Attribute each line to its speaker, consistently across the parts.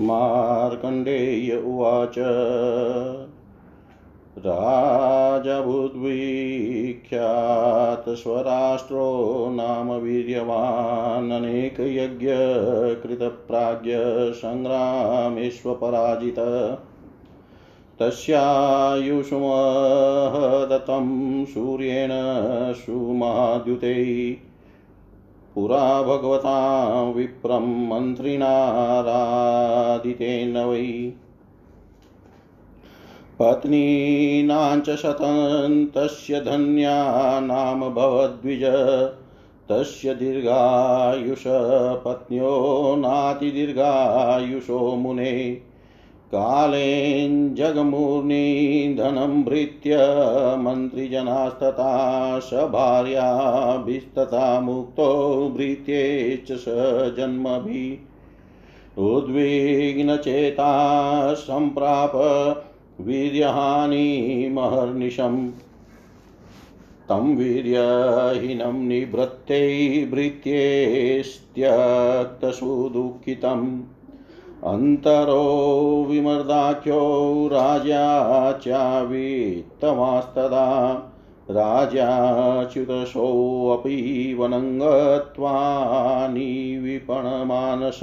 Speaker 1: मार्कण्डेय उवाच। राजबुद्विख्यातस्वराष्ट्रो नाम वीर्यवान् अनेकयज्ञकृतप्राज्ञ सङ्ग्रामेष्वपराजित तस्यायुषुमहदतं सूर्येण सुमाद्युते। पुरा भगवतां विप्रं मन्त्रिणारादितेन वै। पत्नीनाञ्च शतं तस्य धन्या नाम भवद्विज। तस्य दीर्घायुष पत्न्यो नातिदीर्घायुषो मुने। कालेन जगमूर्नि धनं भृत्य मन्त्रिजनास्तथा स भार्याभिस्तथा मुक्तो भृत्येश्च स जन्मभिः उद्विग्नचेता सम्प्राप वीर्यहानिमहर्निशम् तं वीर्यहीनं निभृत्यै भृत्येस्त्यक्तसुदुःखितम्। अन्तरो विमर्दाख्यो राजा चावित्तमास्तदा राजाच्युतसोऽपि वनङ्गत्वा निविपणमानस।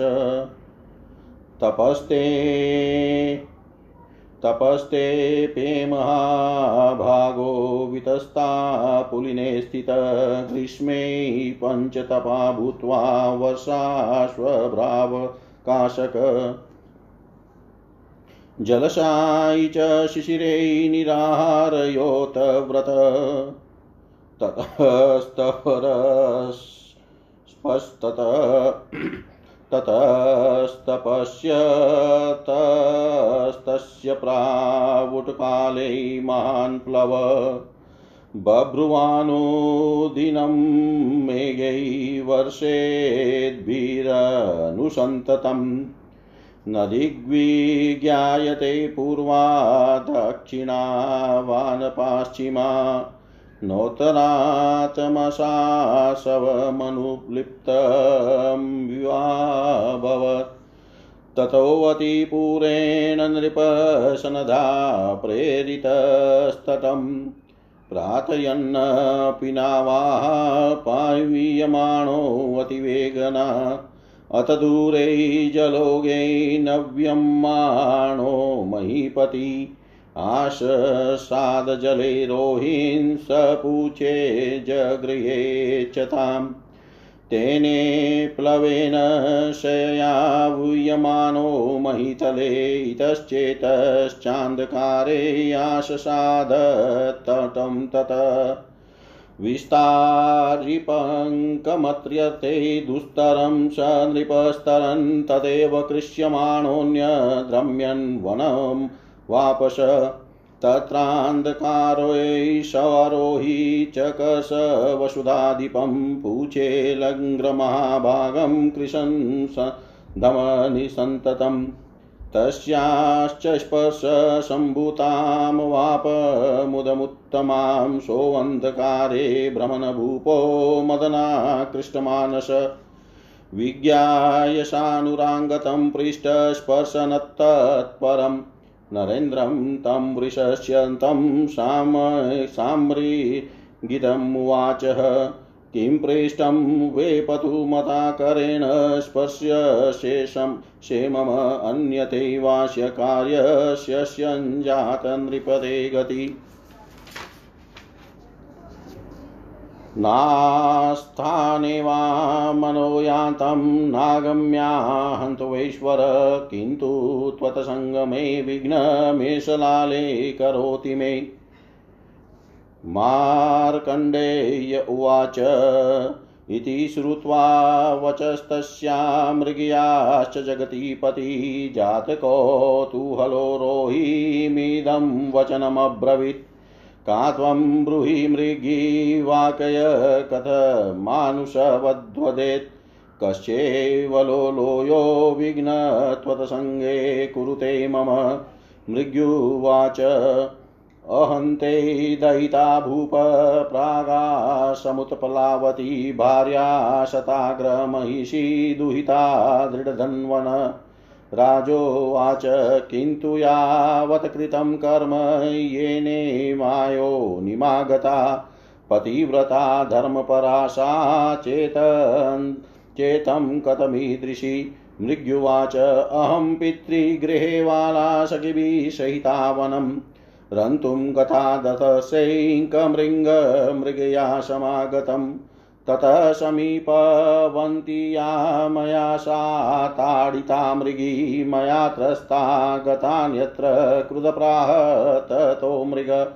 Speaker 1: तपस्ते तपस्तेऽपे महाभागो वितस्ता पुलिने स्थित। ग्रीष्मे पञ्चतपा भूत्वा वर्षाश्वभ्राव काशक। जलशायि च शिशिरे निराहारयोत व्रत। ततस्तपरस्पस्तत। ततस्तपश्यतस्तस्य प्रावुटकाले महान् प्लव। बभ्रुवानुदिनं मेघै वर्षेद्भिरनुसन्ततम्। न दिग्विज्ञायते पूर्वा दक्षिणा वानपाश्चिमा नोत्तरातमशासवमनुप्लिप्तं विवाभवत् ततोऽतिपूरेण नृपसनधा प्रेरितस्ततम्। प्रार्थयन्नपि नावाः पावीयमाणोऽतिवेगना अथ दूरे जलोगे नव्यमाणो महीपति। आशसादजले रोहिन् सपूचे जगृहे च ताम्। तेने प्लवेन शयावूयमानो महितले, इतश्चेतश्चान्धकारे आशसादतटं तत। विस्तारिपङ्कमत्र्यते दुस्तरं स नृपस्तरन् तदेव कृष्यमाणोऽन्यद्रम्यन् वनं वापश तत्रान्धकारोऽशवरोही चकस वसुधाधिपं पूचे लङ्घ्रमहाभागं कृशन् धमनिसन्ततम् तस्याश्च स्पर्शसम्भूतां वापमुदमुत्तमां सोऽन्धकारे भ्रमणभूपो मदनाकृष्टमानस। विज्ञाय सानुराङ्गतं पृष्ठस्पर्शनत्तत्परम् नरेन्द्रं तं वृषस्यन्तं साम साम्रीगितमुवाचः किं पृष्टं वेपतुमताकरेण स्पर्श्य शेषं क्षेमम अन्यथैवास्य कार्यस्य नृपदे गति। नास्थाने वा मनोयान्तं नागम्याहन्त्वैश्वर किन्तु त्वत्सङ्गमे विघ्नमेषलाले करोति मे। मार्कण्डेय उवाच, इति श्रुत्वा वचस्तस्या मृगयाश्च जगतीपति जातकौतूहलो रोहिमिदं वचनमब्रवीत्। का त्वं ब्रूहि मृगी वाकय कथमानुषवध्वदेत् कश्चैवलोलोयो विघ्न त्वत्सङ्गे कुरुते मम। मृग्युवाच, अहन्ते दयिता भूप प्रागासमुत्पलावती भार्या शताग्रमहिषी दुहिता दृढधन्वन। राजोवाच किन्तु यावत् कृतं कर्म, येने मायो निमागता। पतिव्रता धर्मपरा सा चेतन्, चेतं कथमीदृशी। मृग्युवाच, अहं पितृगृहे वाला सखिभिः सहितावनं। रन्तुं कथा दतशैकमृङ्गमृगया समागतम्। ततः समीपवन्ती या मया सा ताडिता मृगी मया त्रस्ता गतान्यत्र कृतप्राह, ततो मृग।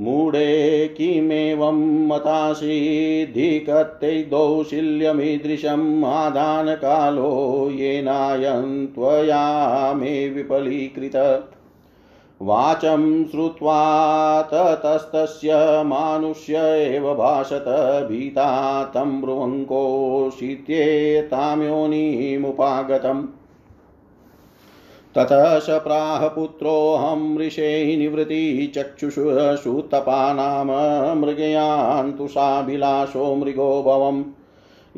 Speaker 1: मूढे किमेवं मतासीधिकत्यैदौशिल्यमीदृशम् आदानकालो येनायं त्वया मे विफलीकृत। वाचं श्रुत्वा ततस्तस्य मानुष्य एव भाषत भीता तं ब्रुवङ्कोषित्येतां योनिमुपागतम् ततः स प्राह पुत्रोऽहं मृषे निवृत्ति चक्षुषुतपा नाम मृगयान्तु मृगो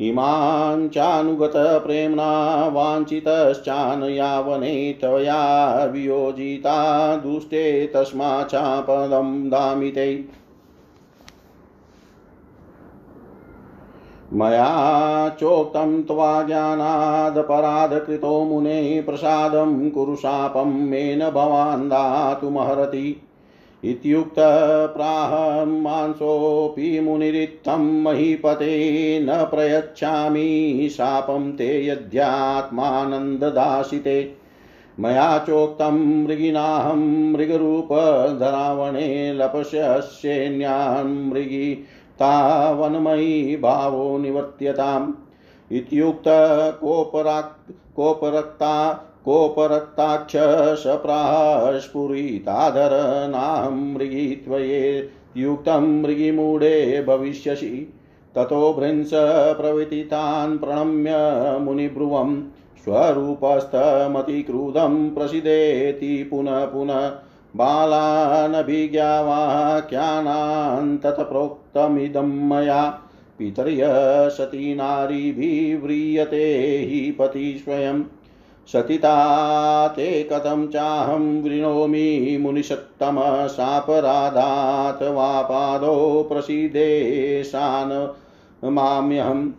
Speaker 1: इमान् चानुगतप्रेम्णा वाञ्छितश्चानयावने त्वया वियोजिता दुष्टे तस्माच्चापदं दामिते मया चोक्तं त्वा ज्ञानादपराधकृतो मुने प्रसादं कुरु शापं मेन भवान् दातुमर्हति इत्युक्तप्राह मांसोऽपि मुनिरित्थं महीपते न प्रयच्छामि शापं ते यद्यात्मानन्ददासिते। मया चोक्तं मृगिनाहं मृगरूपधरावणे लपस्यन्यान् मृगी तावन्मयी भावो निवर्त्यताम्। इत्युक्त कोपरा कोपरक्ता कोपरक्ताक्ष सप्रास्फुरिताधरनाहं मृगी त्वयेत्युक्तं मृगिमूढे भविष्यसि। ततो भृंस प्रवृत्तितान् प्रणम्य मुनिब्रुवं स्वरूपस्थमतिक्रुधं प्रसिदेति पुनः पुनः बालानभिज्ञावाक्यानान् तत् प्रोक्तमिदं मया। पितर्य सती नारीभिव्रीयते हि पति स्वयम्। सतिता ते कथं चाहं वृणोमि मुनिषत्तम सापराधात् वा पादौ प्रसीदेशान् माम्यहम्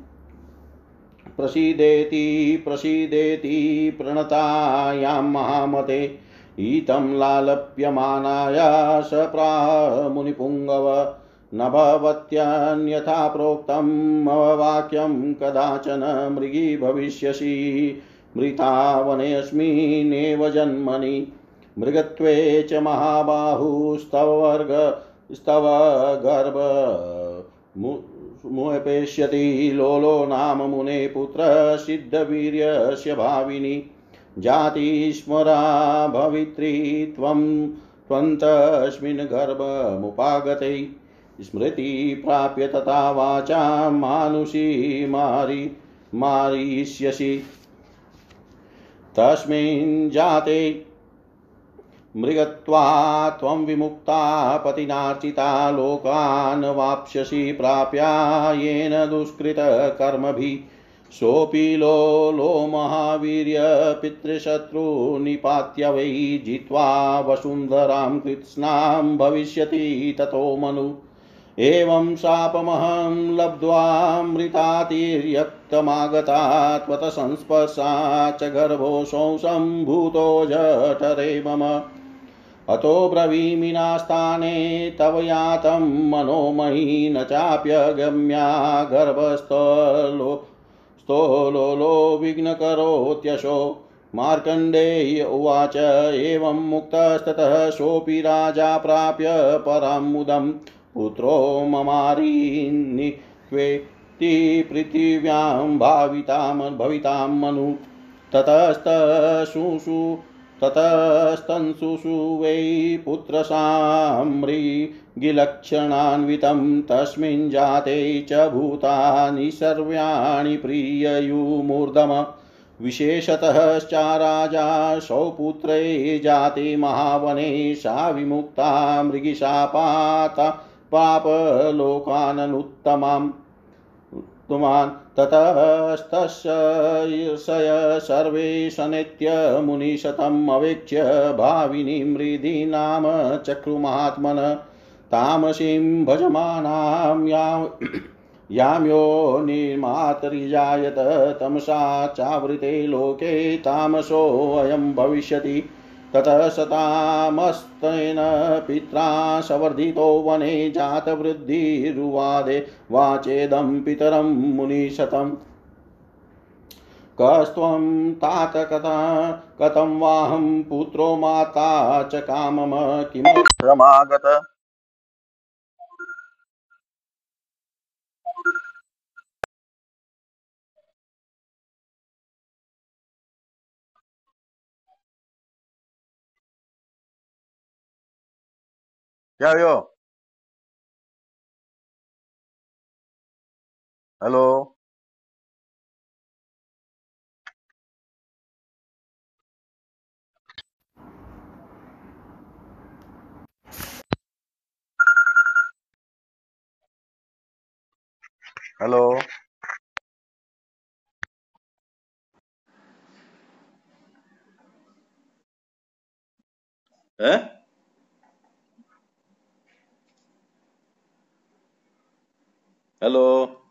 Speaker 1: प्रसीदेति प्रसीदेति प्रणतायां महामते ईतं लालप्यमानाया स प्राह मुनिपुङ्गव न भवत्यन्यथा प्रोक्तं मम कदाचन मृगी भविष्यसि मृतावनेऽस्मिन्नेव जन्मनि। मृगत्वे च वर्ग स्तव गर्भ। मुपेष्यति लोलो नाम मुने पुत्र, सिद्धवीर्यस्य भाविनी। जातिस्मरा भवित्री त्वं, त्वन्तस्मिन् गर्भमुपागते। स्मृति प्राप्य तथा वाचा मानुषी मारि, मारिष्यसि। तस्मिन् जाते। मृगत्वा त्वं विमुक्ता पतिनार्चिता लोकान् वाप्स्यसि प्राप्या येन दुष्कृतकर्मभिः। सोऽपि लो लो महावीर्य पितृशत्रुनिपात्य वै जित्वा वसुन्धरां कृत्स्नां भविष्यति ततो मनु। एवं शापमहं लब्ध्वा मृतातिर्यक्तमागता त्वत्संस्पर्शा च गर्भोऽसंसम्भूतो जठरे मम अतो ब्रवीमिनास्थाने तव यातं मनोमयी न चाप्यगम्या गर्भस्थलो स्तोलोलो विघ्नकरोत्यशो। मार्कण्डेय उवाच, एवं मुक्तस्ततः सोऽपि राजा प्राप्य परामुदम्। पुत्रो ममारीनित्वेति पृथिव्यां भावितां, भवितां मनु। ततस्तशुषु, ततस्तंसुषु वै पुत्रसामृगिलक्षणान्वितं तस्मिन् जाते च भूतानि सर्वाणि प्रिययुमूर्धम। विशेषतः चाराजा, सौपुत्रे जाते महावने, सा विमुक्ता मृगिशापाता पापलोकाननुत्तमाम्। तुमान् ततस्तस्य सर्वे सनेत्य मुनिशतम् अवेक्ष्य भाविनीं हृदि नाम चक्रुमात्मन तामसीं भजमानां यां यो निर्मातरिजायत तमसा चावृते लोके तामसोऽयं भविष्यति। ततः सतामस्तेन पित्रा सवर्धितो वने जातवृद्धिरुवादे वाचेदं पितरं मुनिशतम् कस्त्वं तात कथा कथं वाहं पुत्रो माता च कामम किमक्रमागत क्या हो हेलो हेलो है हेलो